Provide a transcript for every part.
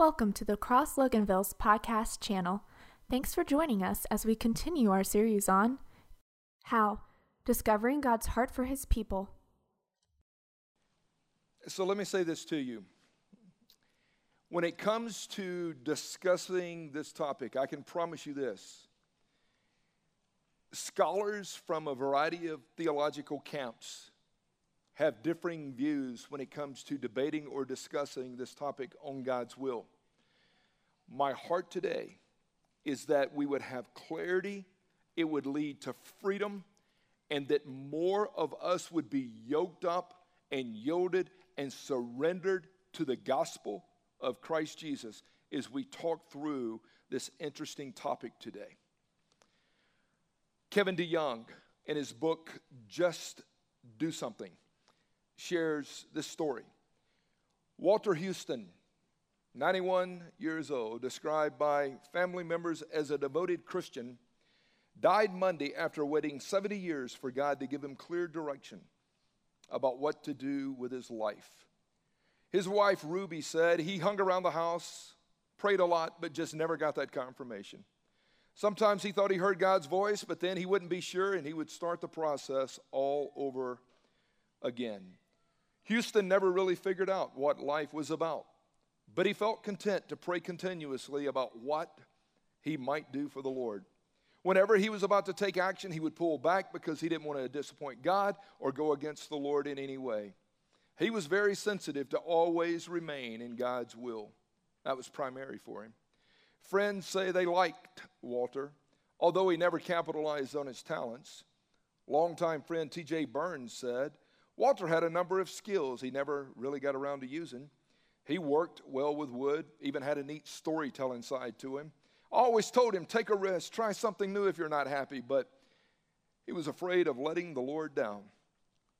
Welcome to the Cross Loganville's podcast channel. Thanks for joining us as we continue our series on How Discovering God's Heart for His People. So let me say this to you. When it comes to discussing this topic, I can promise you this. Scholars from a variety of theological camps have differing views when it comes to debating or discussing this topic on God's will. My heart today is that we would have clarity, it would lead to freedom, and that more of us would be yoked up and yielded and surrendered to the gospel of Christ Jesus as we talk through this interesting topic today. Kevin DeYoung, in his book, Just Do Something, shares this story. Walter Houston, 91 years old, described by family members as a devoted Christian, died Monday after waiting 70 years for God to give him clear direction about what to do with his life. His wife, Ruby, said he hung around the house, prayed a lot, but just never got that confirmation. Sometimes he thought he heard God's voice, but then he wouldn't be sure and he would start the process all over again. Houston never really figured out what life was about, but he felt content to pray continuously about what he might do for the Lord. Whenever he was about to take action, he would pull back because he didn't want to disappoint God or go against the Lord in any way. He was very sensitive to always remain in God's will. That was primary for him. Friends say they liked Walter, although he never capitalized on his talents. Longtime friend T.J. Burns said, Walter had a number of skills he never really got around to using. He worked well with wood, even had a neat storytelling side to him. Always told him, take a risk, try something new if you're not happy, but he was afraid of letting the Lord down.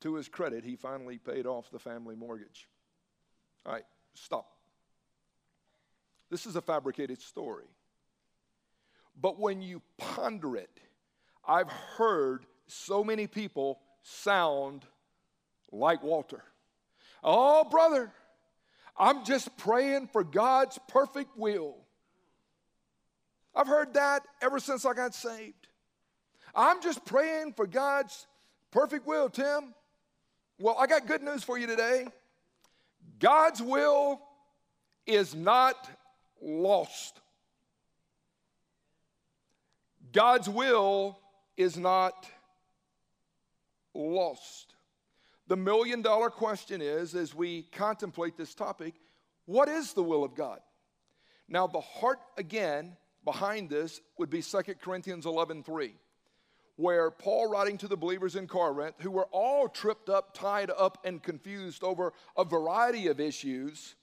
To his credit, he finally paid off the family mortgage. All right, stop. This is a fabricated story. But when you ponder it, I've heard so many people sound like Walter. Oh, brother, I'm just praying for God's perfect will. I've heard that ever since I got saved. I'm just praying for God's perfect will, Tim. Well, I got good news for you today. God's will is not lost. God's will is not lost. The million dollar question is as we contemplate this topic, what is the will of God? Now, the heart again behind this would be 2 Corinthians 11 3, where Paul, writing to the believers in Corinth, who were all tripped up, tied up, and confused over a variety of issues,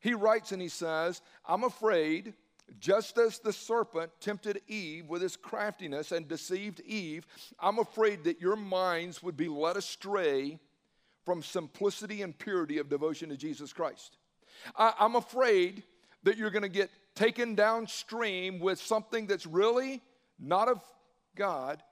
he writes and he says, I'm afraid just as the serpent tempted Eve with his craftiness and deceived Eve, I'm afraid that your minds would be led astray from simplicity and purity of devotion to Jesus Christ. I, am afraid that you're going to get taken downstream with something that's really not of God,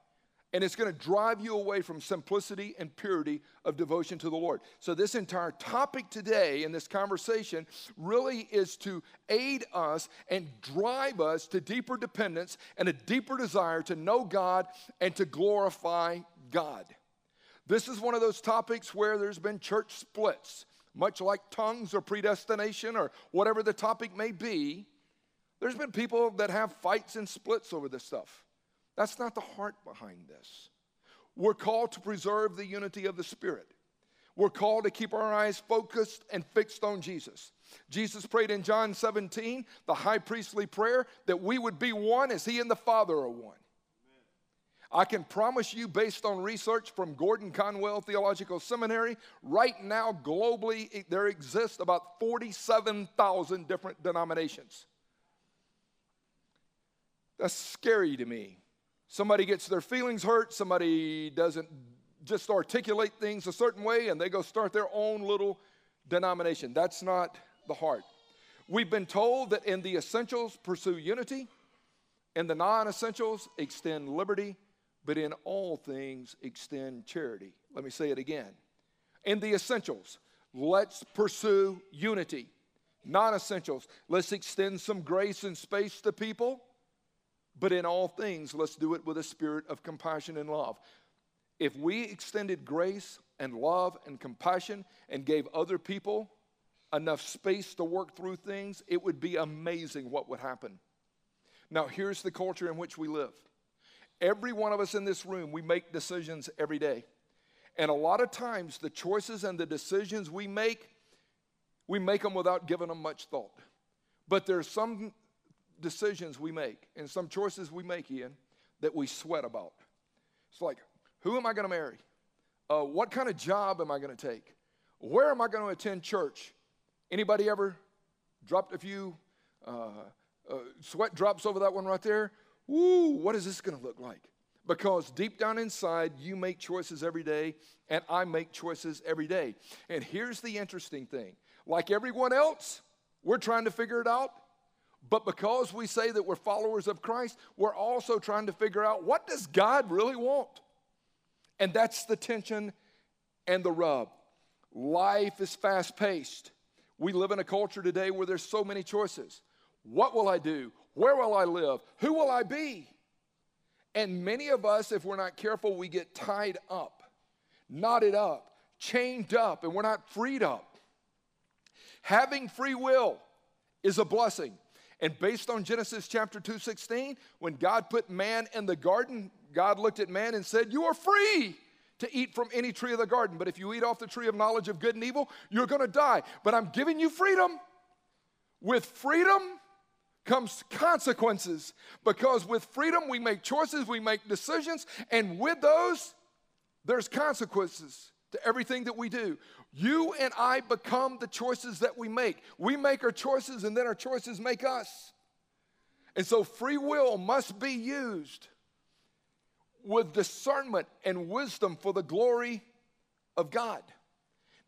and it's going to drive you away from simplicity and purity of devotion to the Lord. So, this entire topic today in this conversation really is to aid us and drive us to deeper dependence and a deeper desire to know God and to glorify God. This is one of those topics where there's been church splits, much like tongues or predestination or whatever the topic may be. There's been people that have fights and splits over this stuff. That's not the heart behind this. We're called to preserve the unity of the Spirit. We're called to keep our eyes focused and fixed on Jesus. Jesus prayed in John 17, the high priestly prayer, that we would be one as he and the Father are one. I can promise you, based on research from Gordon Conwell Theological Seminary, right now globally there exist about 47,000 different denominations. That's scary to me. Somebody gets their feelings hurt, somebody doesn't just articulate things a certain way, and they go start their own little denomination. That's not the heart. We've been told that in the essentials, pursue unity, in the non essentials, extend liberty but in all things extend charity. Let me say it again. In the essentials, let's pursue unity. non essentials. Let's extend some grace and space to people, but in all things, let's do it with a spirit of compassion and love. If we extended grace and love and compassion and gave other people enough space to work through things, it would be amazing what would happen. Now, here's the culture in which we live. Every one of us in this room, we make decisions every day. And a lot of times, the choices and the decisions we make, we make them without giving them much thought. But there's some decisions we make and some choices we make, Ian, that we sweat about. It's like, who am I going to marry? Uh, what kind of job am I going to take? Where am I going to attend church? Anybody ever dropped a few uh, uh, sweat drops over that one right there? Woo, what is this going to look like? Because deep down inside, you make choices every day, and I make choices every day. And here's the interesting thing like everyone else, we're trying to figure it out. But because we say that we're followers of Christ, we're also trying to figure out what does God really want? And that's the tension and the rub. Life is fast paced. We live in a culture today where there's so many choices. What will I do? Where will I live? Who will I be? And many of us, if we're not careful, we get tied up, knotted up, chained up, and we're not freed up. Having free will is a blessing. And based on Genesis chapter 2 16, when God put man in the garden, God looked at man and said, You are free to eat from any tree of the garden. But if you eat off the tree of knowledge of good and evil, you're going to die. But I'm giving you freedom. With freedom comes consequences because with freedom we make choices, we make decisions, and with those, there's consequences to everything that we do. You and I become the choices that we make. We make our choices, and then our choices make us. And so free will must be used with discernment and wisdom for the glory of God.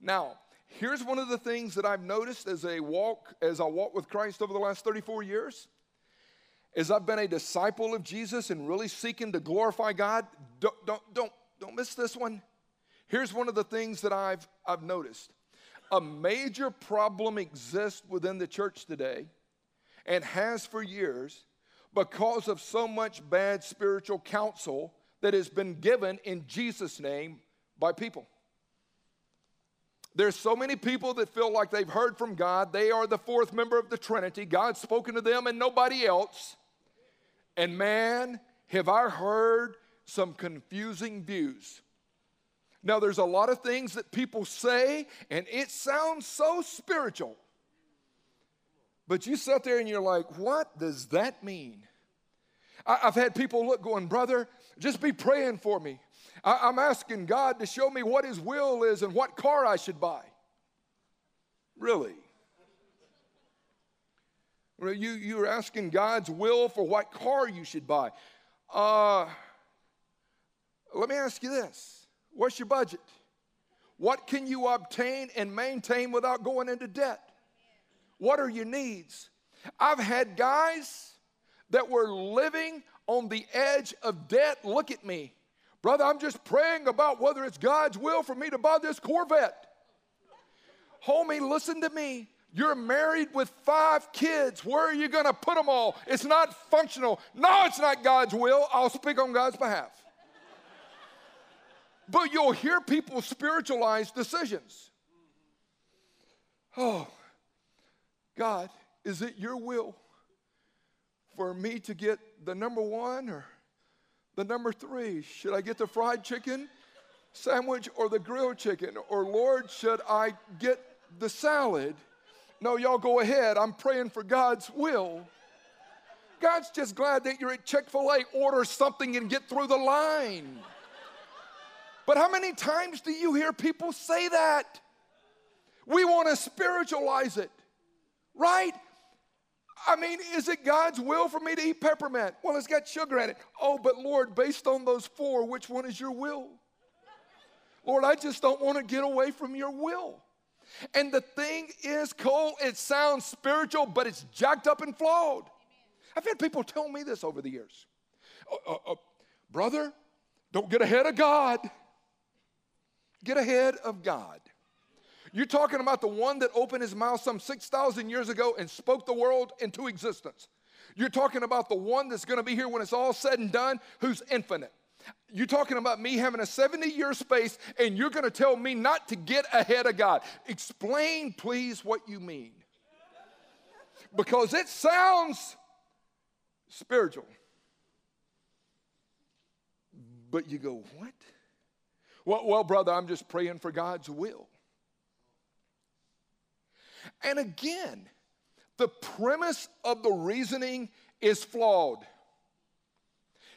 Now, here's one of the things that I've noticed as a walk as I walk with Christ over the last 34 years. As I've been a disciple of Jesus and really seeking to glorify God, don't, don't, don't, don't miss this one. Here's one of the things that I've, I've noticed. A major problem exists within the church today and has for years because of so much bad spiritual counsel that has been given in Jesus' name by people. There's so many people that feel like they've heard from God. They are the fourth member of the Trinity. God's spoken to them and nobody else. And man, have I heard some confusing views. Now, there's a lot of things that people say, and it sounds so spiritual. But you sit there and you're like, what does that mean? I, have had people look going, brother, just be praying for me. I, I'm asking God to show me what His will is and what car I should buy. Really? You, you're asking God's will for what car you should buy. Uh, let me ask you this What's your budget? What can you obtain and maintain without going into debt? What are your needs? I've had guys that were living on the edge of debt, look at me. Brother, I'm just praying about whether it's God's will for me to buy this Corvette. Homie, listen to me. You're married with five kids. Where are you going to put them all? It's not functional. No, it's not God's will. I'll speak on God's behalf. but you'll hear people spiritualize decisions. Oh, God, is it your will for me to get the number one or the number three? Should I get the fried chicken sandwich or the grilled chicken? Or, Lord, should I get the salad? No, y'all go ahead. I'm praying for God's will. God's just glad that you're at Chick fil A, order something and get through the line. But how many times do you hear people say that? We want to spiritualize it, right? I mean, is it God's will for me to eat peppermint? Well, it's got sugar in it. Oh, but Lord, based on those four, which one is your will? Lord, I just don't want to get away from your will. And the thing is, Cole, it sounds spiritual, but it's jacked up and flawed. I've had people tell me this over the years. Uh, uh, uh, brother, don't get ahead of God. Get ahead of God. You're talking about the one that opened his mouth some 6,000 years ago and spoke the world into existence. You're talking about the one that's going to be here when it's all said and done, who's infinite. You're talking about me having a 70 year space, and you're going to tell me not to get ahead of God. Explain, please, what you mean. Because it sounds spiritual. But you go, what? Well, well, brother, I'm just praying for God's will. And again, the premise of the reasoning is flawed.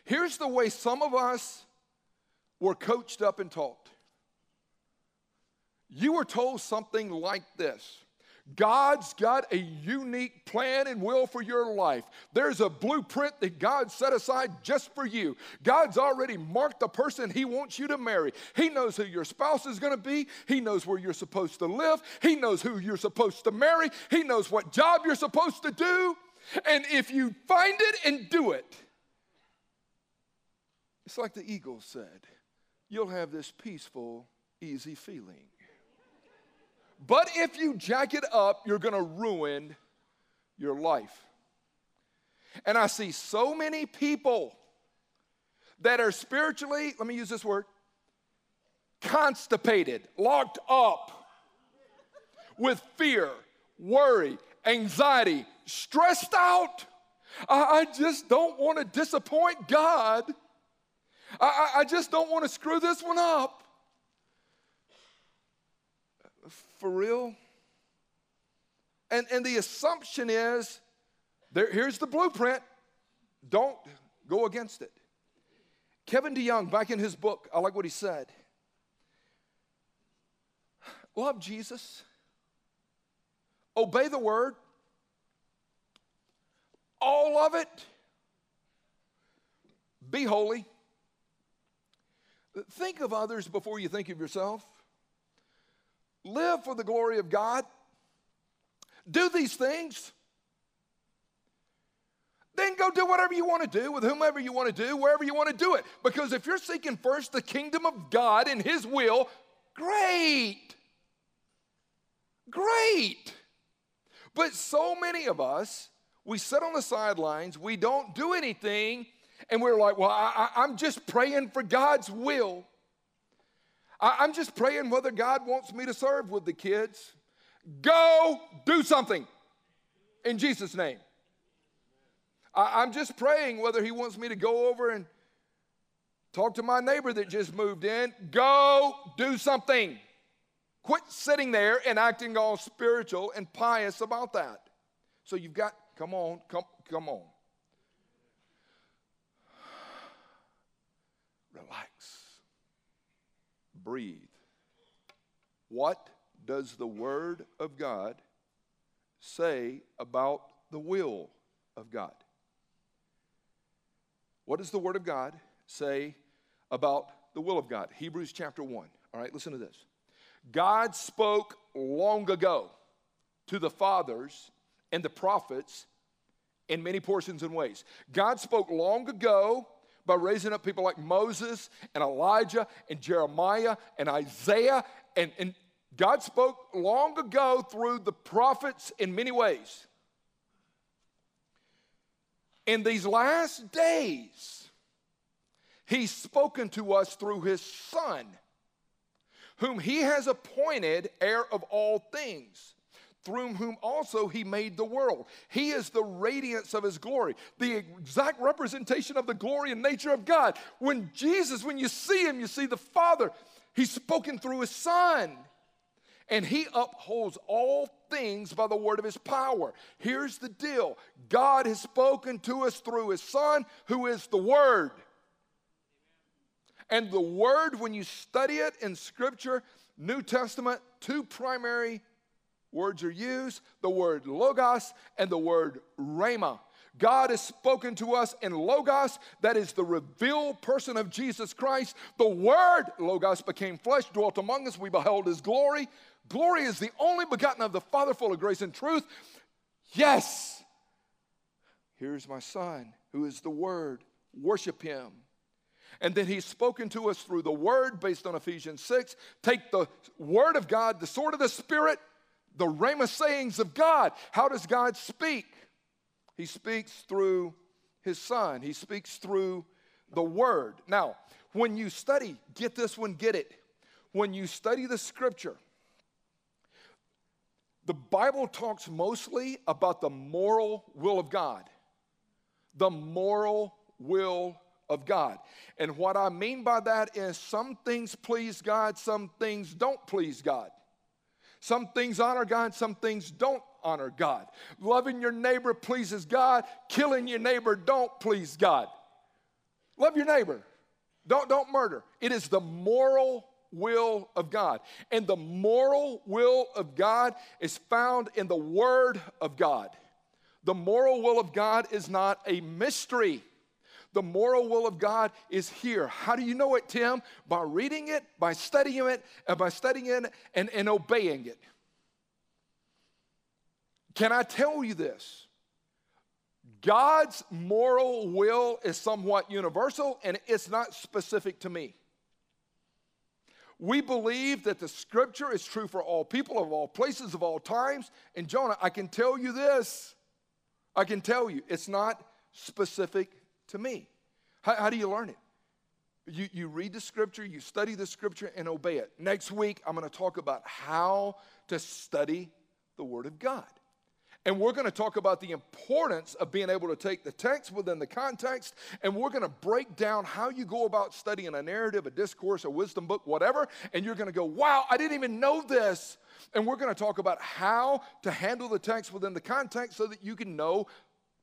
Here's the way some of us were coached up and taught. You were told something like this God's got a unique plan and will for your life. There's a blueprint that God set aside just for you. God's already marked the person He wants you to marry. He knows who your spouse is going to be, He knows where you're supposed to live, He knows who you're supposed to marry, He knows what job you're supposed to do. And if you find it and do it, it's like the eagle said you'll have this peaceful, easy feeling. But if you jack it up, you're going to ruin your life. And I see so many people that are spiritually, let me use this word, constipated, locked up with fear, worry, anxiety, stressed out. I, just don't want to disappoint God. I, I just don't want to screw this one up. For real? And, and the assumption is there, here's the blueprint. Don't go against it. Kevin DeYoung, back in his book, I like what he said. Love Jesus, obey the word, all of it, be holy. Think of others before you think of yourself live for the glory of God, do these things, then go do whatever you want to do with whomever you want to do, wherever you want to do it. Because if you're seeking first the kingdom of God and His will, great. Great. But so many of us, we sit on the sidelines, we don't do anything, and we're like, well, I, am just praying for God's will. I, I'm just praying whether God wants me to serve with the kids. Go do something in Jesus' name. I, I'm just praying whether He wants me to go over and talk to my neighbor that just moved in. Go do something. Quit sitting there and acting all spiritual and pious about that. So you've got, come on, come, come on. Breathe. What does the Word of God say about the will of God? What does the Word of God say about the will of God? Hebrews chapter 1. All right, listen to this. God spoke long ago to the fathers and the prophets in many portions and ways. God spoke long ago by raising up people like Moses and Elijah and Jeremiah and Isaiah. And, and God spoke long ago through the prophets in many ways. In these last days, He's spoken to us through His Son, whom He has appointed heir of all things through whom also he made the world. He is the radiance of his glory, the exact representation of the glory and nature of God. When Jesus, when you see him, you see the Father. He's spoken through his Son. And he upholds all things by the word of his power. Here's the deal God has spoken to us through his Son, who is the Word. And the Word, when you study it in Scripture, New Testament, two primary words are used the word logos and the word rhema. God has spoken to us in Logos, that is the revealed person of Jesus Christ. The Word, Logos, became flesh, dwelt among us. We beheld His glory. Glory is the only begotten of the Father, full of grace and truth. Yes, here's my Son, who is the Word. Worship Him. And then he's spoken to us through the word based on Ephesians 6. Take the word of God, the sword of the Spirit, the rhema sayings of God. How does God speak? He speaks through his son, he speaks through the word. Now, when you study, get this one, get it. When you study the scripture, the Bible talks mostly about the moral will of God. The moral will of God. And what I mean by that is some things please God, some things don't please God. Some things honor God, some things don't honor God. Loving your neighbor pleases God, killing your neighbor don't please God. Love your neighbor. Don't, don't murder. It is the moral will of God. And the moral will of God is found in the Word of God. The moral will of God is not a mystery. The moral will of God is here. How do you know it, Tim? By reading it, by studying it, and by studying it and, and obeying it. Can I tell you this? God's moral will is somewhat universal and it's not specific to me. We believe that the scripture is true for all people of all places of all times. And Jonah, I can tell you this. I can tell you, it's not specific to me. How, how do you learn it? You, you read the scripture, you study the scripture, and obey it. Next week, I'm going to talk about how to study the Word of God. And we're going to talk about the importance of being able to take the text within the context, and we're going to break down how you go about studying a narrative, a discourse, a wisdom book, whatever. And you're going to go, wow, I didn't even know this. And we're going to talk about how to handle the text within the context so that you can know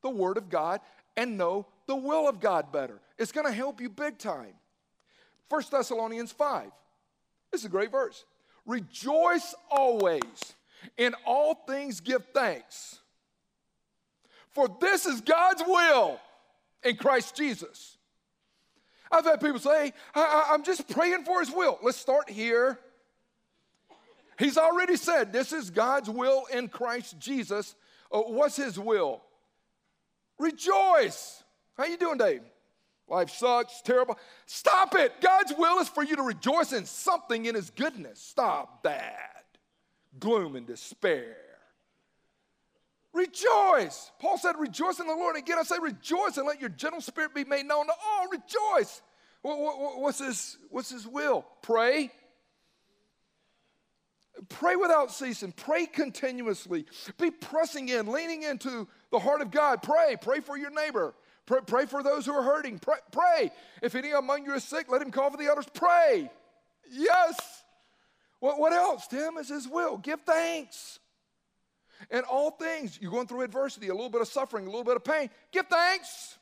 the Word of God and know the will of God better. It's going to help you big time. 1 Thessalonians 5. This is a great verse. Rejoice always. In all things, give thanks. For this is God's will in Christ Jesus. I've had people say, I, am just praying for His will. Let's start here. He's already said this is God's will in Christ Jesus. Uh, what's His will? Rejoice. How you doing, Dave? Life sucks, terrible. Stop it. God's will is for you to rejoice in something in His goodness. Stop that gloom and despair. Rejoice. Paul said, Rejoice in the Lord. Again, I say, Rejoice and let your gentle spirit be made known to all. Rejoice. What's his, what's his will? Pray. Pray without ceasing. Pray continuously. Be pressing in, leaning into the heart of God. Pray. Pray for your neighbor. Pray, pray for those who are hurting. Pray, pray. If any among you is sick, let him call for the elders. Pray. Yes. What, what else, Tim? Is His will. Give thanks. And all things, you're going through adversity, a little bit of suffering, a little bit of pain, give thanks.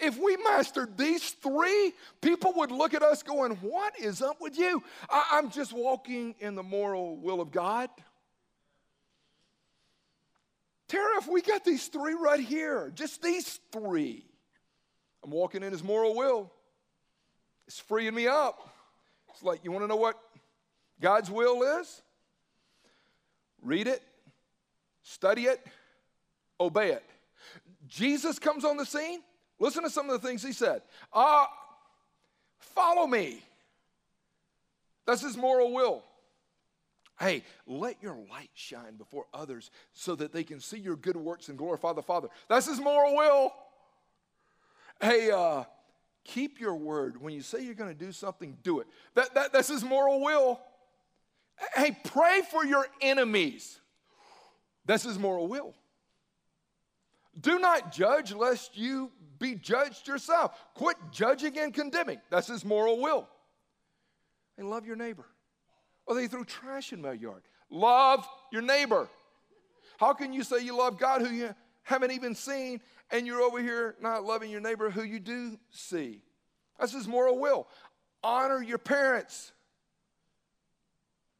If we mastered these three, people would look at us going, What is up with you? I- am just walking in the moral will of God. Tara, if we got these three right here, just these three, I'm walking in His moral will. It's freeing me up. It's like, you want to know what God's will is read it, study it, obey it. Jesus comes on the scene. Listen to some of the things he said. Uh, follow me. That's his moral will. Hey, let your light shine before others so that they can see your good works and glorify the Father. That's his moral will. Hey, uh, keep your word. When you say you're going to do something, do it. That, that, that's his moral will. Hey, pray for your enemies. That's his moral will. Do not judge lest you be judged yourself. Quit judging and condemning. That's his moral will. And love your neighbor. Or they threw trash in my yard. Love your neighbor. How can you say you love God who you haven't even seen and you're over here not loving your neighbor who you do see? That's his moral will. Honor your parents.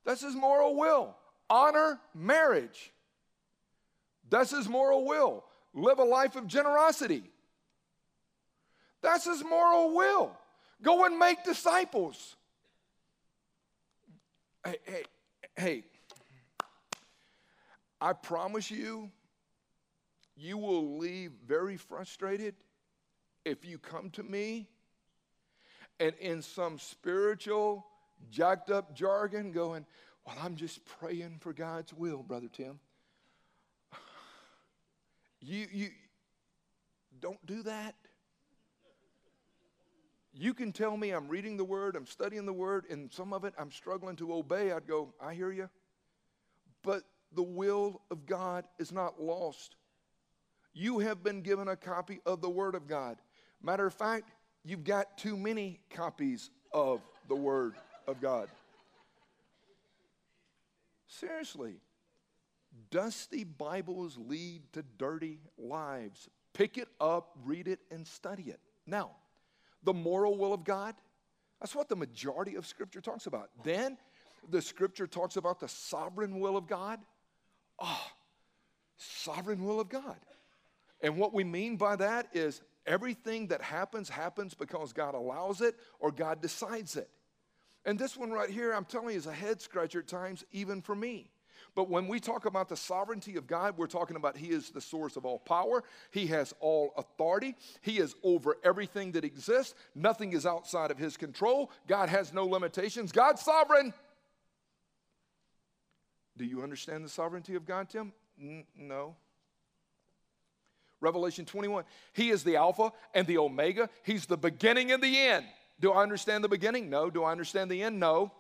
That's his moral will. Honor marriage. That's his moral will. Live a life of generosity. That's his moral will. Go and make disciples. Hey, hey, hey. I promise you, you will leave very frustrated if you come to me and in some spiritual, jacked up jargon going, Well, I'm just praying for God's will, Brother Tim. You, you don't do that. You can tell me I'm reading the word, I'm studying the word, and some of it I'm struggling to obey. I'd go, I hear you. But the will of God is not lost. You have been given a copy of the Word of God. Matter of fact, you've got too many copies of the Word of God. Seriously, dusty Bibles lead to dirty lives. Pick it up, read it, and study it. Now, the moral will of God, that's what the majority of Scripture talks about. Then, the Scripture talks about the sovereign will of God. Ah, oh, sovereign will of God. And what we mean by that is everything that happens, happens because God allows it or God decides it. And this one right here, I'm telling you, is a head scratcher at times, even for me. But when we talk about the sovereignty of God, we're talking about He is the source of all power. He has all authority. He is over everything that exists. Nothing is outside of His control. God has no limitations. God's sovereign. Do you understand the sovereignty of God, Tim? N- no. Revelation 21. He is the Alpha and the Omega. He's the beginning and the end. Do I understand the beginning? No. Do I understand the end? No.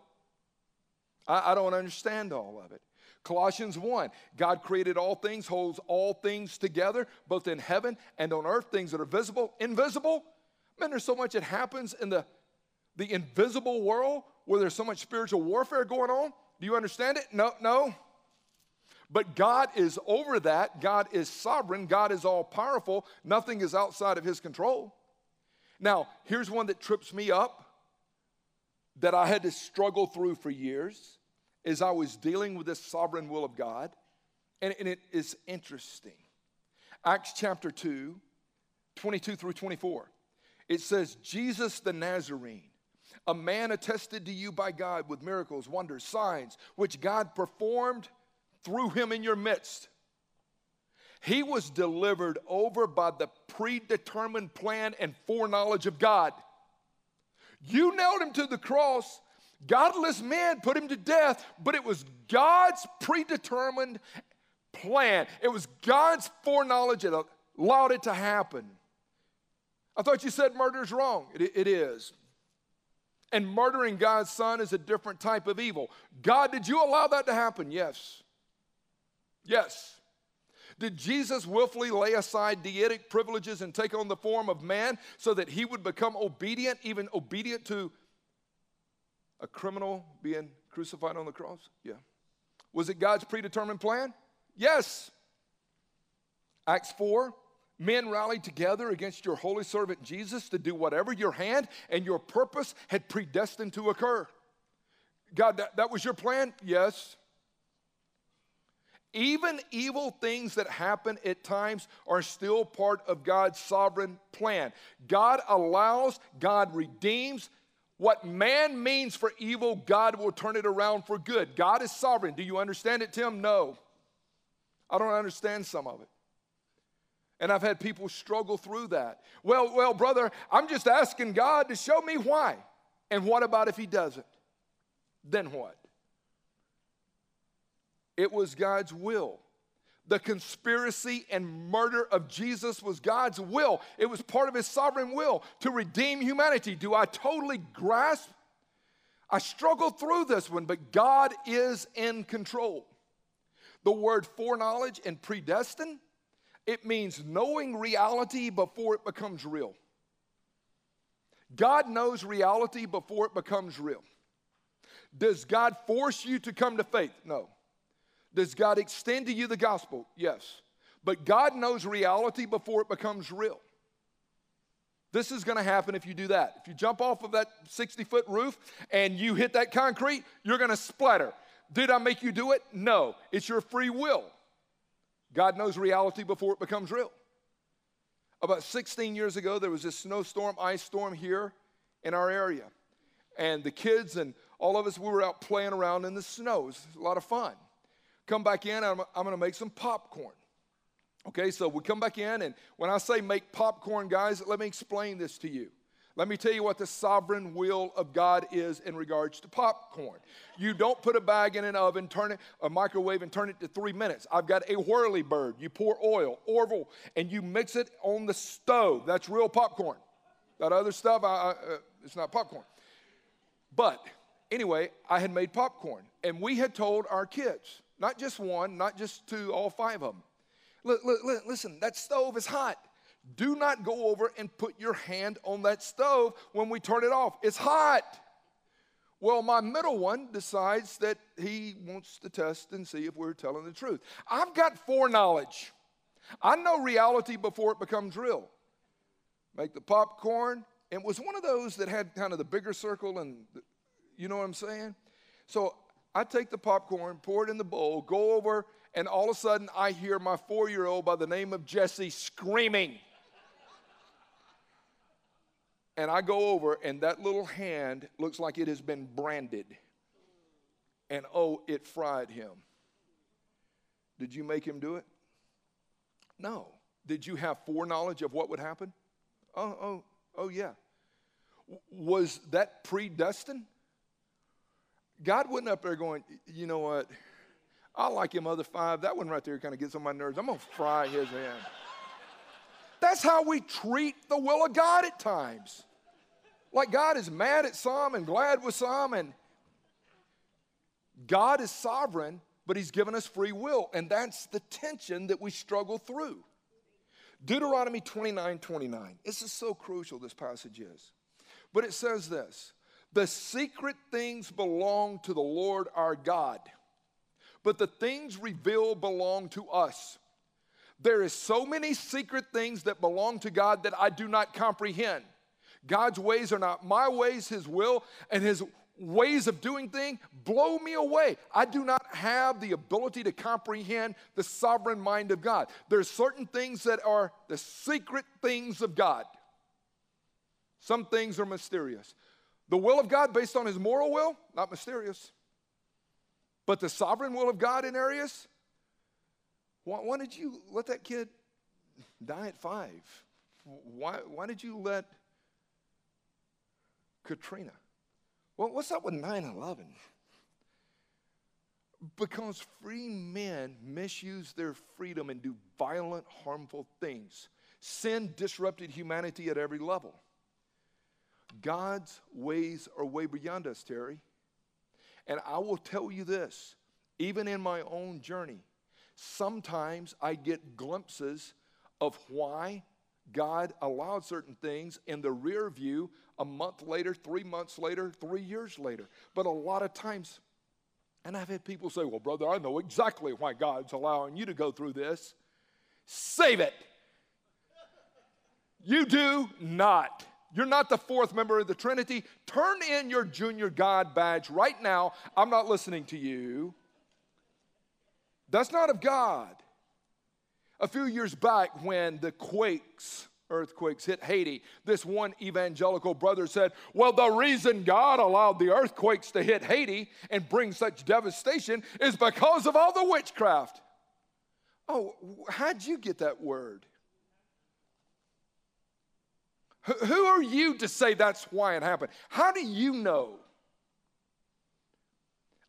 I, I don't understand all of it. Colossians 1 God created all things, holds all things together, both in heaven and on earth, things that are visible, invisible. Man, there's so much that happens in the, the invisible world where there's so much spiritual warfare going on. Do you understand it? No, no. But God is over that. God is sovereign. God is all powerful. Nothing is outside of his control. Now, here's one that trips me up that I had to struggle through for years as I was dealing with this sovereign will of God. And, and it is interesting. Acts chapter 2, 22 through 24. It says, Jesus the Nazarene, a man attested to you by God with miracles, wonders, signs, which God performed through him in your midst. He was delivered over by the predetermined plan and foreknowledge of God. You nailed him to the cross. Godless men put him to death, but it was God's predetermined plan. It was God's foreknowledge that allowed it to happen. I thought you said murder is wrong. It, it is. And murdering God's son is a different type of evil. God, did you allow that to happen? Yes. Yes. Did Jesus willfully lay aside deitic privileges and take on the form of man so that he would become obedient, even obedient to a criminal being crucified on the cross? Yeah. Was it God's predetermined plan? Yes. Acts 4 Men rallied together against your holy servant Jesus to do whatever your hand and your purpose had predestined to occur. God, that, that was your plan? Yes. Even evil things that happen at times are still part of God's sovereign plan. God allows, God redeems. What man means for evil, God will turn it around for good. God is sovereign. Do you understand it, Tim? No. I don't understand some of it. And I've had people struggle through that. Well, well, brother, I'm just asking God to show me why. And what about if he doesn't? Then what? It was God's will. The conspiracy and murder of Jesus was God's will. It was part of his sovereign will to redeem humanity. Do I totally grasp? I struggle through this one, but God is in control. The word foreknowledge and predestined, it means knowing reality before it becomes real. God knows reality before it becomes real. Does God force you to come to faith? No. Does God extend to you the gospel? Yes. But God knows reality before it becomes real. This is going to happen if you do that. If you jump off of that 60 foot roof and you hit that concrete, you're going to splatter. Did I make you do it? No. It's your free will. God knows reality before it becomes real. About 16 years ago, there was this snowstorm, ice storm here in our area. And the kids and all of us, we were out playing around in the snow. It was a lot of fun come back in, I'm, I'm to make some popcorn. Okay, so we come back in, and when I say make popcorn, guys, let me explain this to you. Let me tell you what the sovereign will of God is in regards to popcorn. You don't put a bag in an oven, turn it, a microwave, and turn it to three minutes. I've got a whirly bird. You pour oil, Orville, and you mix it on the stove. That's real popcorn. That other stuff, I, I, uh, it's not popcorn. But anyway, I had made popcorn, and we had told our kids, not just one, not just two, all five of them. Listen, that stove is hot. Do not go over and put your hand on that stove when we turn it off. It's hot. Well, my middle one decides that he wants to test and see if we're telling the truth. I've got foreknowledge. I know reality before it becomes real. Make the popcorn. It was one of those that had kind of the bigger circle, and the, you know what I'm saying? So I take the popcorn, pour it in the bowl, go over, and all of a sudden I hear my four year old by the name of Jesse screaming. And I go over, and that little hand looks like it has been branded. And oh, it fried him. Did you make him do it? No. Did you have foreknowledge of what would happen? Oh, oh, oh, yeah. Was that predestined? God wasn't up there going, you know what? I like him, other five. That one right there kind of gets on my nerves. I'm going to fry his hand. That's how we treat the will of God at times. Like God is mad at some and glad with some, and God is sovereign, but He's given us free will, and that's the tension that we struggle through. Deuteronomy 29 29. This is so crucial, this passage is. But it says this The secret things belong to the Lord our God, but the things revealed belong to us. There is so many secret things that belong to God that I do not comprehend. God's ways are not my ways, His will and His ways of doing things blow me away. I do not have the ability to comprehend the sovereign mind of God. There are certain things that are the secret things of God. Some things are mysterious. The will of God based on his moral will, not mysterious. But the sovereign will of God in areas, why, why did you let that kid die at five? Why, why did you let Katrina. Well, what's up with 9 11? Because free men misuse their freedom and do violent, harmful things. Sin disrupted humanity at every level. God's ways are way beyond us, Terry. And I will tell you this even in my own journey, sometimes I get glimpses of why God allowed certain things in the rear view a month later, three months later, three years later. But a lot of times, and I've had people say, Well, brother, I know exactly why God's allowing you to go through this. Save it. You do not. You're not the fourth member of the Trinity. Turn in your junior God badge right now. I'm not listening to you. That's not of God. A few years back, when the quakes earthquakes hit Haiti, this one evangelical brother said, Well, the reason God allowed the earthquakes to hit Haiti and bring such devastation is because of all the witchcraft. Oh, how'd you get that word? Who are you to say that's why it happened? How do you know?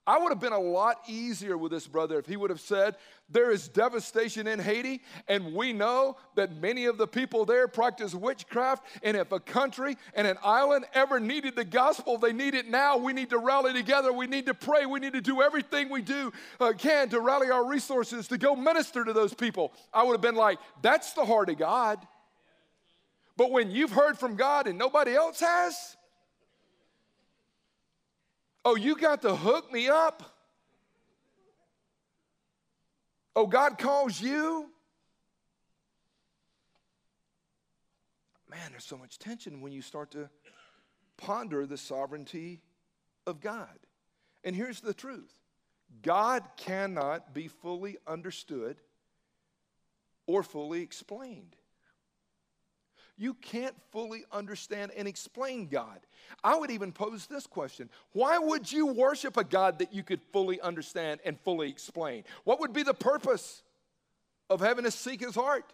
I would have been a lot easier with this brother if he would have said, There is devastation in Haiti, and we know that many of the people there practice witchcraft. And if a country and an island ever needed the gospel, they need it now. We need to rally together. We need to pray. We need to do everything we do uh, can to rally our resources to go minister to those people. I would have been like, That's the heart of God. But when you've heard from God and nobody else has, Oh, you got to hook me up? Oh, God calls you? Man, there's so much tension when you start to ponder the sovereignty of God. And here's the truth God cannot be fully understood or fully explained you can't fully understand and explain God. I would even pose this question Why would you worship a God that you could fully understand and fully explain? What would be the purpose of having to seek His heart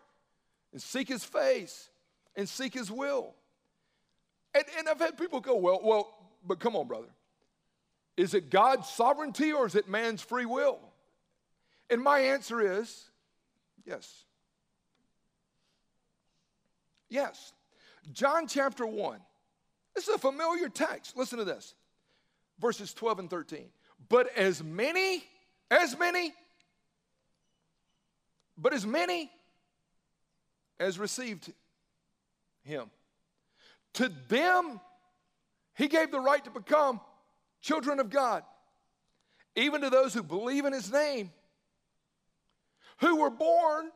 and seek His face and seek His will? And, and I've had people go, well, well, but come on, brother. Is it God's sovereignty or is it man's free will? And my answer is yes. Yes. John chapter 1. This is a familiar text. Listen to this verses 12 and 13. But as many, as many, but as many as received him, to them he gave the right to become children of God, even to those who believe in his name, who were born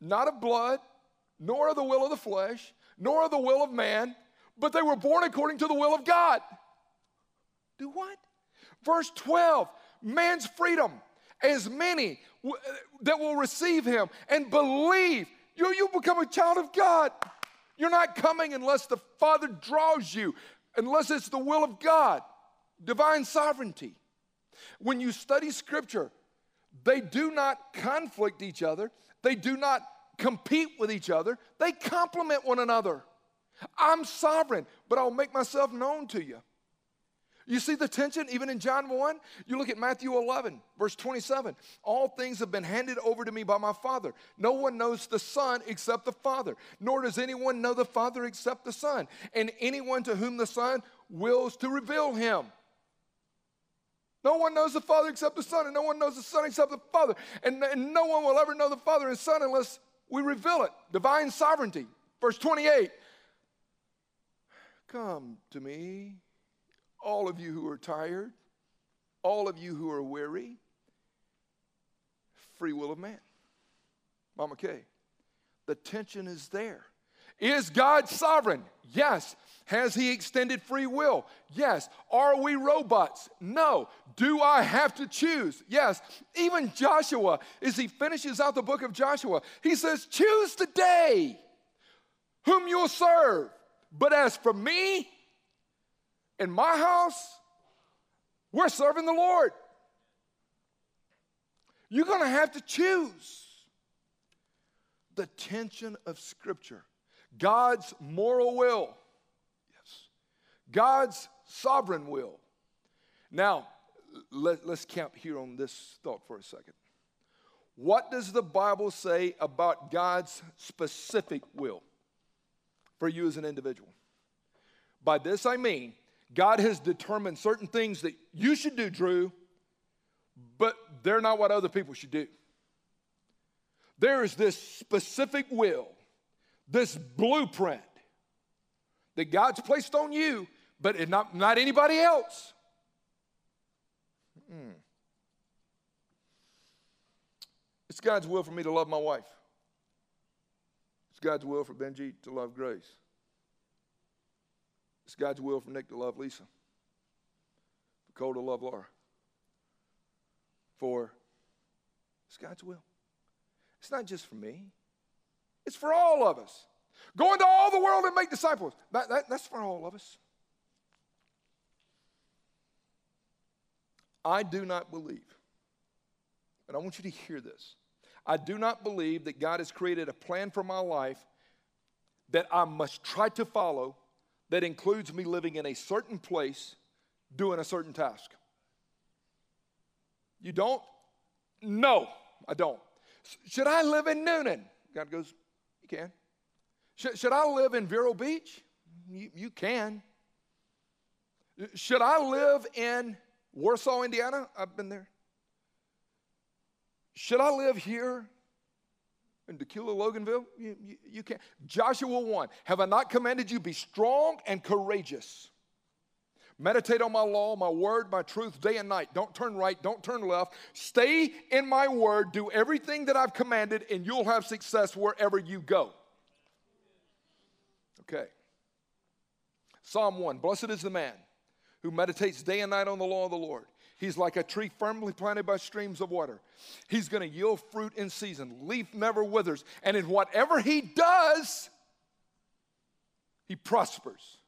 not of blood, nor of the will of the flesh, nor of the will of man, but they were born according to the will of God. Do what? Verse 12 man's freedom, as many w- that will receive him and believe. You, you become a child of God. You're not coming unless the Father draws you, unless it's the will of God, divine sovereignty. When you study Scripture, they do not conflict each other, they do not compete with each other, they complement one another. I'm sovereign, but I'll make myself known to you. You see the tension even in John 1? You look at Matthew 11, verse 27. All things have been handed over to me by my Father. No one knows the Son except the Father, nor does anyone know the Father except the Son, and anyone to whom the Son wills to reveal him. No one knows the Father except the Son, and no one knows the Son except the Father. And, and no one will ever know the Father and Son unless we reveal it. Divine sovereignty. Verse 28 Come to me all of you who are tired, all of you who are weary. Free will of man. Mama Kay, the tension is there. Is God sovereign? Yes. Has he extended free will? Yes. Are we robots? No. Do I have to choose? Yes. Even Joshua, as he finishes out the book of Joshua, he says, Choose today whom you'll serve. But as for me in my house, we're serving the Lord. You're going to have to choose the tension of Scripture, God's moral will, yes, God's sovereign will. Now, let, us camp here on this thought for a second. What does the Bible say about God's specific will for you as an individual? By this I mean, God has determined certain things that you should do, Drew, but they're not what other people should do. There is this specific will, this blueprint that God's placed on you, but not, not anybody else. Mm. It's God's will for me to love my wife. It's God's will for Benji to love Grace. It's God's will for Nick to love Lisa, for Cole to love Laura. For it's God's will. It's not just for me, it's for all of us. Go into all the world and make disciples. That, that, that's for all of us. I do not believe, and I want you to hear this. I do not believe that God has created a plan for my life that I must try to follow that includes me living in a certain place doing a certain task. You don't? No, I don't. Should I live in Newnan? God goes, You can. Should, should I live in Vero Beach? You, you can. Should I live in Warsaw, Indiana? I've been there. Should I live here in Dacula, Loganville, you, you, you can't. Joshua 1 Have I not commanded you, be strong and courageous? Meditate on my law, my word, my truth day and night. Don't turn right, don't turn left. Stay in my word, do everything that I've commanded, and you'll have success wherever you go. Okay. Psalm 1 Blessed is the man who meditates day and night on the law of the Lord. He's like a tree firmly planted by streams of water. He's going to yield fruit in season, leaf never withers. And in whatever he does, he prospers.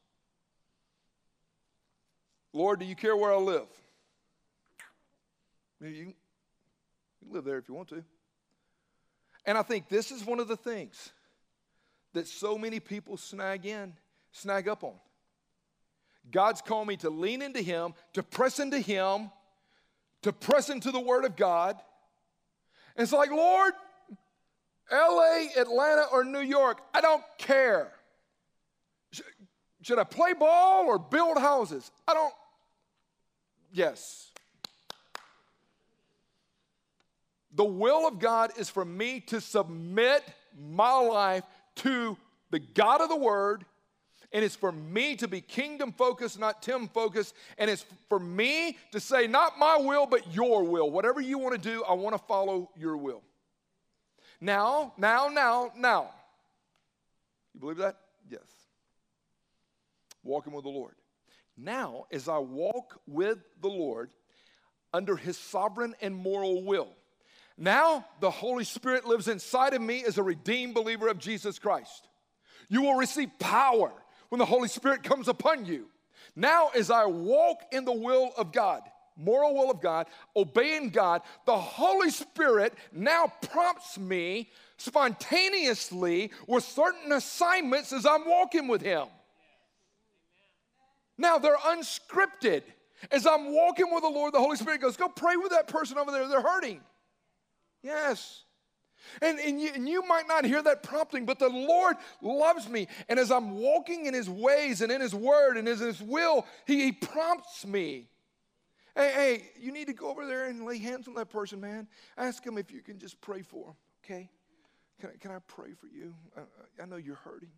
Lord, do you care where I live? You, you live there if you want to. And I think this is one of the things that so many people snag in, snag up on. God's called me to lean into Him, to press into Him, to press into the Word of God. And it's like, Lord, LA, Atlanta, or New York, I don't care. Should I play ball or build houses? I don't. Yes. The will of God is for me to submit my life to the God of the Word, and it's for me to be kingdom focused, not Tim focused, and it's for me to say, not my will, but your will. Whatever you want to do, I want to follow your will. Now, now, now, now. You believe that? Yes. Walking with the Lord. Now, as I walk with the Lord under his sovereign and moral will, now the Holy Spirit lives inside of me as a redeemed believer of Jesus Christ. You will receive power when the Holy Spirit comes upon you. Now, as I walk in the will of God, moral will of God, obeying God, the Holy Spirit now prompts me spontaneously with certain assignments as I'm walking with Him. Now they're unscripted. As I'm walking with the Lord, the Holy Spirit goes, Go pray with that person over there. They're hurting. Yes. And, and, you, and you might not hear that prompting, but the Lord loves me. And as I'm walking in His ways and in His word and in His will, He, he prompts me. Hey, hey, you need to go over there and lay hands on that person, man. Ask him if you can just pray for him, okay? Can I, can I pray for you? I, I know you're hurting.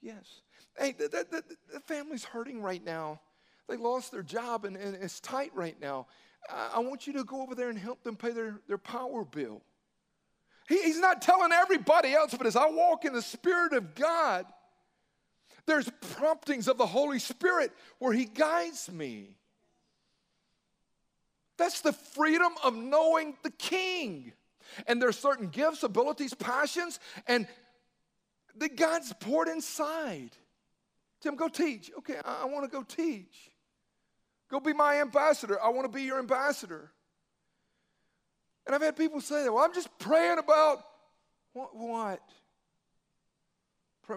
Yes. Hey, the, the, the, family's hurting right now. They lost their job and, and it's tight right now. I, I, want you to go over there and help them pay their, their power bill. He, he's not telling everybody else, but as I walk in the Spirit of God, there's promptings of the Holy Spirit where He guides me. That's the freedom of knowing the King. And there's certain gifts, abilities, passions, and that God's poured inside. Tim, go teach. Okay, I, I want to go teach. Go be my ambassador. I want to be your ambassador. And I've had people say that. Well, I'm just praying about what? what?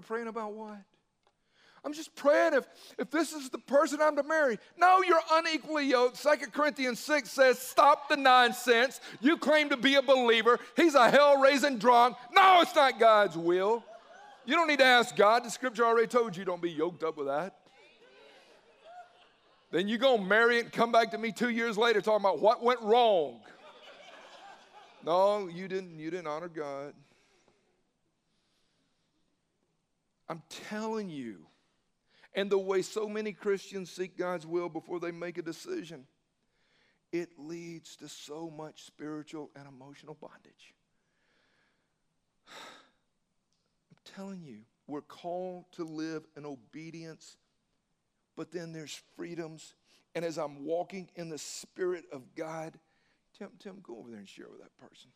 praying about what? I'm just praying if, if this is the person I'm to marry. No, you're unequally yoked. Second Corinthians 6 says, Stop the nonsense. You claim to be a believer. He's a hell raising drunk. No, it's not God's will. You don't need to ask God. The scripture already told you don't be yoked up with that. Then you go marry it and come back to me two years later talking about what went wrong. No, you didn't, you didn't honor God. I'm telling you, and the way so many Christians seek God's will before they make a decision, it leads to so much spiritual and emotional bondage. Telling you, we're called to live in obedience, but then there's freedoms. And as I'm walking in the Spirit of God, Tim, Tim, go over there and share with that person.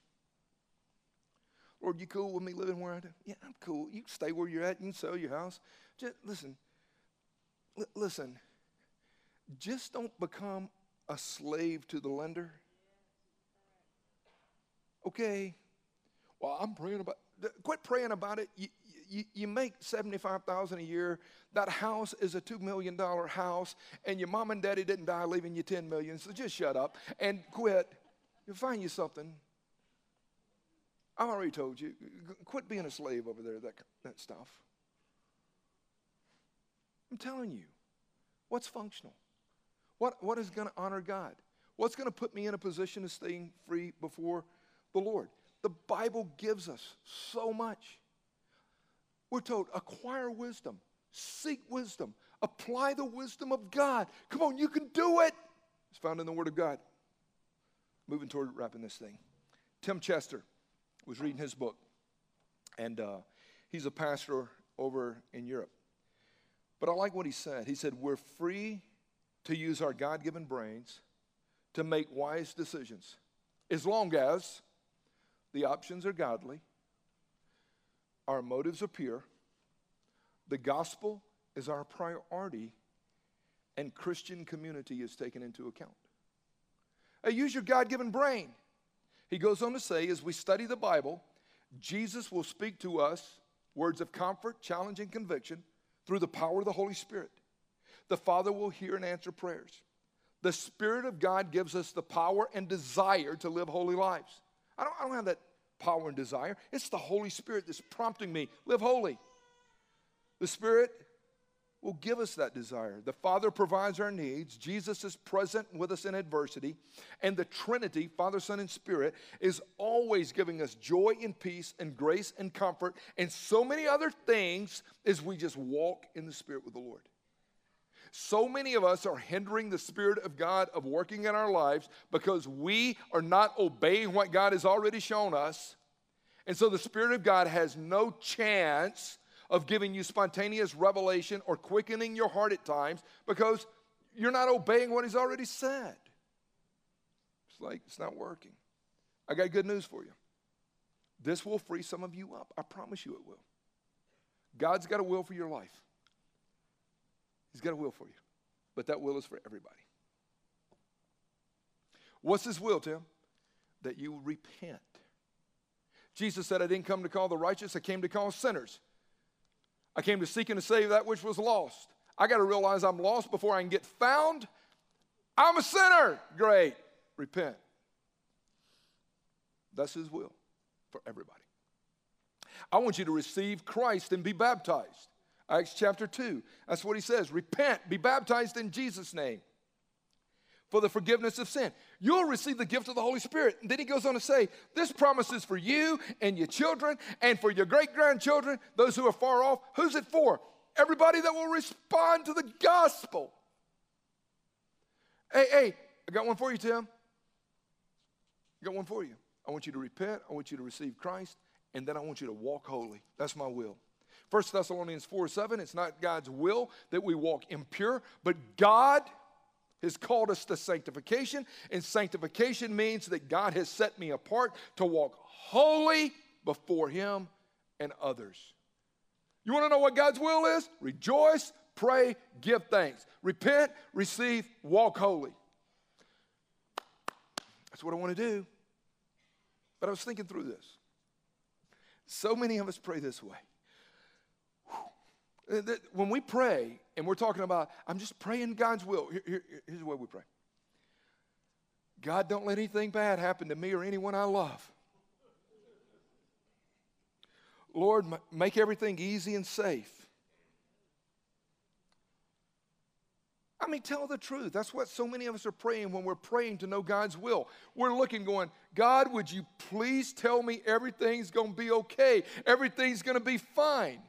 Lord, you cool with me living where I do? Yeah, I'm cool. You stay where you're at. You can sell your house. Just listen, L- listen, just don't become a slave to the lender. Okay, well, I'm praying about, quit praying about it. You, you, you make 75000 a year. That house is a $2 million house, and your mom and daddy didn't die leaving you 10 million, so just shut up and quit. You'll find you something. I've already told you, quit being a slave over there, that, that stuff. I'm telling you, what's functional? What, what is going to honor God? What's going to put me in a position of staying free before the Lord? The Bible gives us so much. We're told, acquire wisdom, seek wisdom, apply the wisdom of God. Come on, you can do it. It's found in the Word of God. Moving toward wrapping this thing. Tim Chester was reading his book, and uh, he's a pastor over in Europe. But I like what he said. He said, We're free to use our God given brains to make wise decisions as long as the options are godly, our motives pure, the gospel is our priority, and Christian community is taken into account. Hey, use your God given brain. He goes on to say, as we study the Bible, Jesus will speak to us words of comfort, challenge, and conviction through the power of the Holy Spirit. the Father will hear and answer prayers. The Spirit of God gives us the power and desire to live holy lives. I don't, I don't have that power and desire. It's the Holy Spirit that's prompting me live holy. The Spirit will give us that desire. The Father provides our needs. Jesus is present with us in adversity. And the Trinity, Father, Son, and Spirit, is always giving us joy and peace and grace and comfort and so many other things as we just walk in the Spirit with the Lord. So many of us are hindering the Spirit of God of working in our lives because we are not obeying what God has already shown us. And so the Spirit of God has no chance of giving you spontaneous revelation or quickening your heart at times because you're not obeying what He's already said. It's like it's not working. I got good news for you. This will free some of you up. I promise you it will. God's got a will for your life. He's got a will for you, but that will is for everybody. What's His will, Tim? That you repent. Jesus said, I didn't come to call the righteous, I came to call sinners. I came to seek and to save that which was lost. I got to realize I'm lost before I can get found. I'm a sinner. Great. Repent. That's His will for everybody. I want you to receive Christ and be baptized. Acts chapter 2. That's what he says. Repent, be baptized in Jesus' name for the forgiveness of sin. You'll receive the gift of the Holy Spirit. And then he goes on to say, This promise is for you and your children and for your great grandchildren, those who are far off. Who's it for? Everybody that will respond to the gospel. Hey, hey, I got one for you, Tim. I got one for you. I want you to repent, I want you to receive Christ, and then I want you to walk holy. That's my will. 1 Thessalonians 4 7, it's not God's will that we walk impure, but God has called us to sanctification, and sanctification means that God has set me apart to walk holy before Him and others. You want to know what God's will is? Rejoice, pray, give thanks. Repent, receive, walk holy. That's what I want to do. But I was thinking through this. So many of us pray this way. Uh, when we pray and we're talking about, I'm just praying God's will, here, here, here's the way we pray God, don't let anything bad happen to me or anyone I love. Lord, make everything easy and safe. I mean, tell the truth. That's what so many of us are praying when we're praying to know God's will. We're looking, going, God, would you please tell me everything's going to be okay? Everything's going to be fine.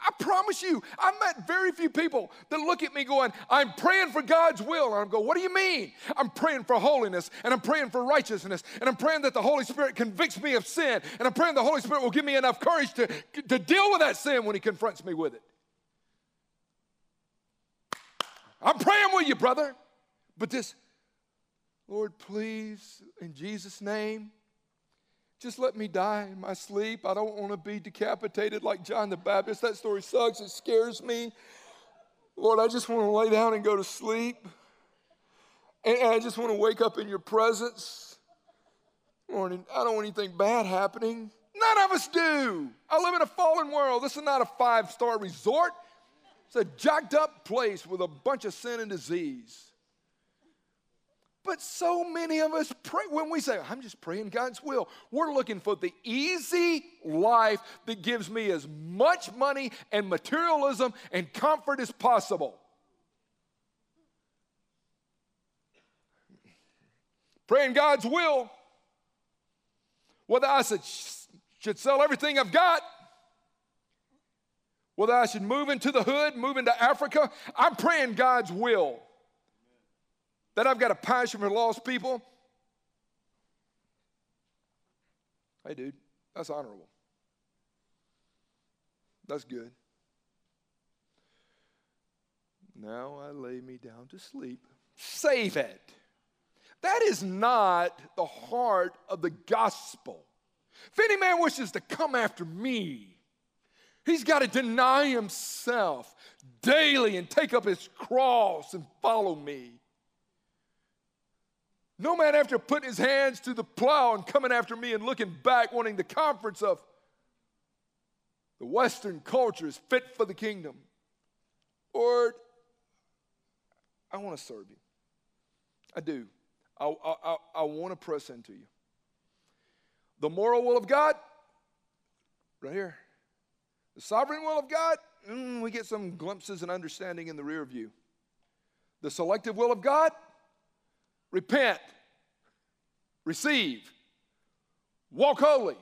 I promise you, I met very few people that look at me going, I'm praying for God's will. And I'm going, what do you mean? I'm praying for holiness and I'm praying for righteousness and I'm praying that the Holy Spirit convicts me of sin and I'm praying the Holy Spirit will give me enough courage to, to deal with that sin when He confronts me with it. I'm praying with you, brother. But this, Lord, please, in Jesus' name, just let me die in my sleep. I don't want to be decapitated like John the Baptist. That story sucks. It scares me. Lord, I just want to lay down and go to sleep. And I just want to wake up in your presence. Lord, I don't want anything bad happening. None of us do. I live in a fallen world. This is not a five star resort, it's a jacked up place with a bunch of sin and disease. But so many of us pray when we say, I'm just praying God's will. We're looking for the easy life that gives me as much money and materialism and comfort as possible. Praying God's will, whether I should, sell everything I've got, whether I should move into the hood, move into Africa, I'm praying God's will that I've got a passion for lost people. Hey, dude, that's honorable. That's good. Now I lay me down to sleep. Save it. That is not the heart of the gospel. If any man wishes to come after me, he's got to deny himself daily and take up his cross and follow me. No man after putting his hands to the plow and coming after me and looking back, wanting the comforts of the Western culture is fit for the kingdom. Lord, I want to serve you. I do. I, I, I, I want to press into you. The moral will of God, right here. The sovereign will of God, mm, we get some glimpses and understanding in the rear view. The selective will of God, repent, receive, walk holy,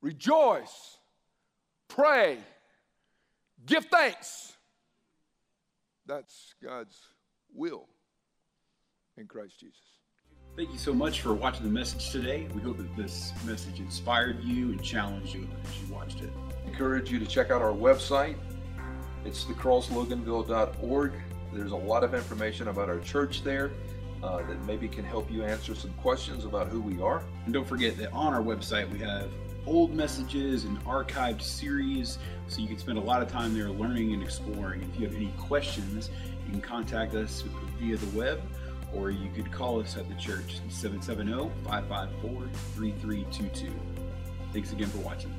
rejoice, pray, give thanks. That's God's will in Christ Jesus. Thank you so much for watching the message today. We hope that this message inspired you and challenged you as you watched it. encourage you to check out our website. It's thecrossloganville.org. There's a lot of information about our church there uh, that maybe can help you answer some questions about who we are. And don't forget that on our website we have old messages and archived series so you can spend a lot of time there learning and exploring. If you have any questions, you can contact us via the web or you could call us at the church 770 554 3322. Thanks again for watching.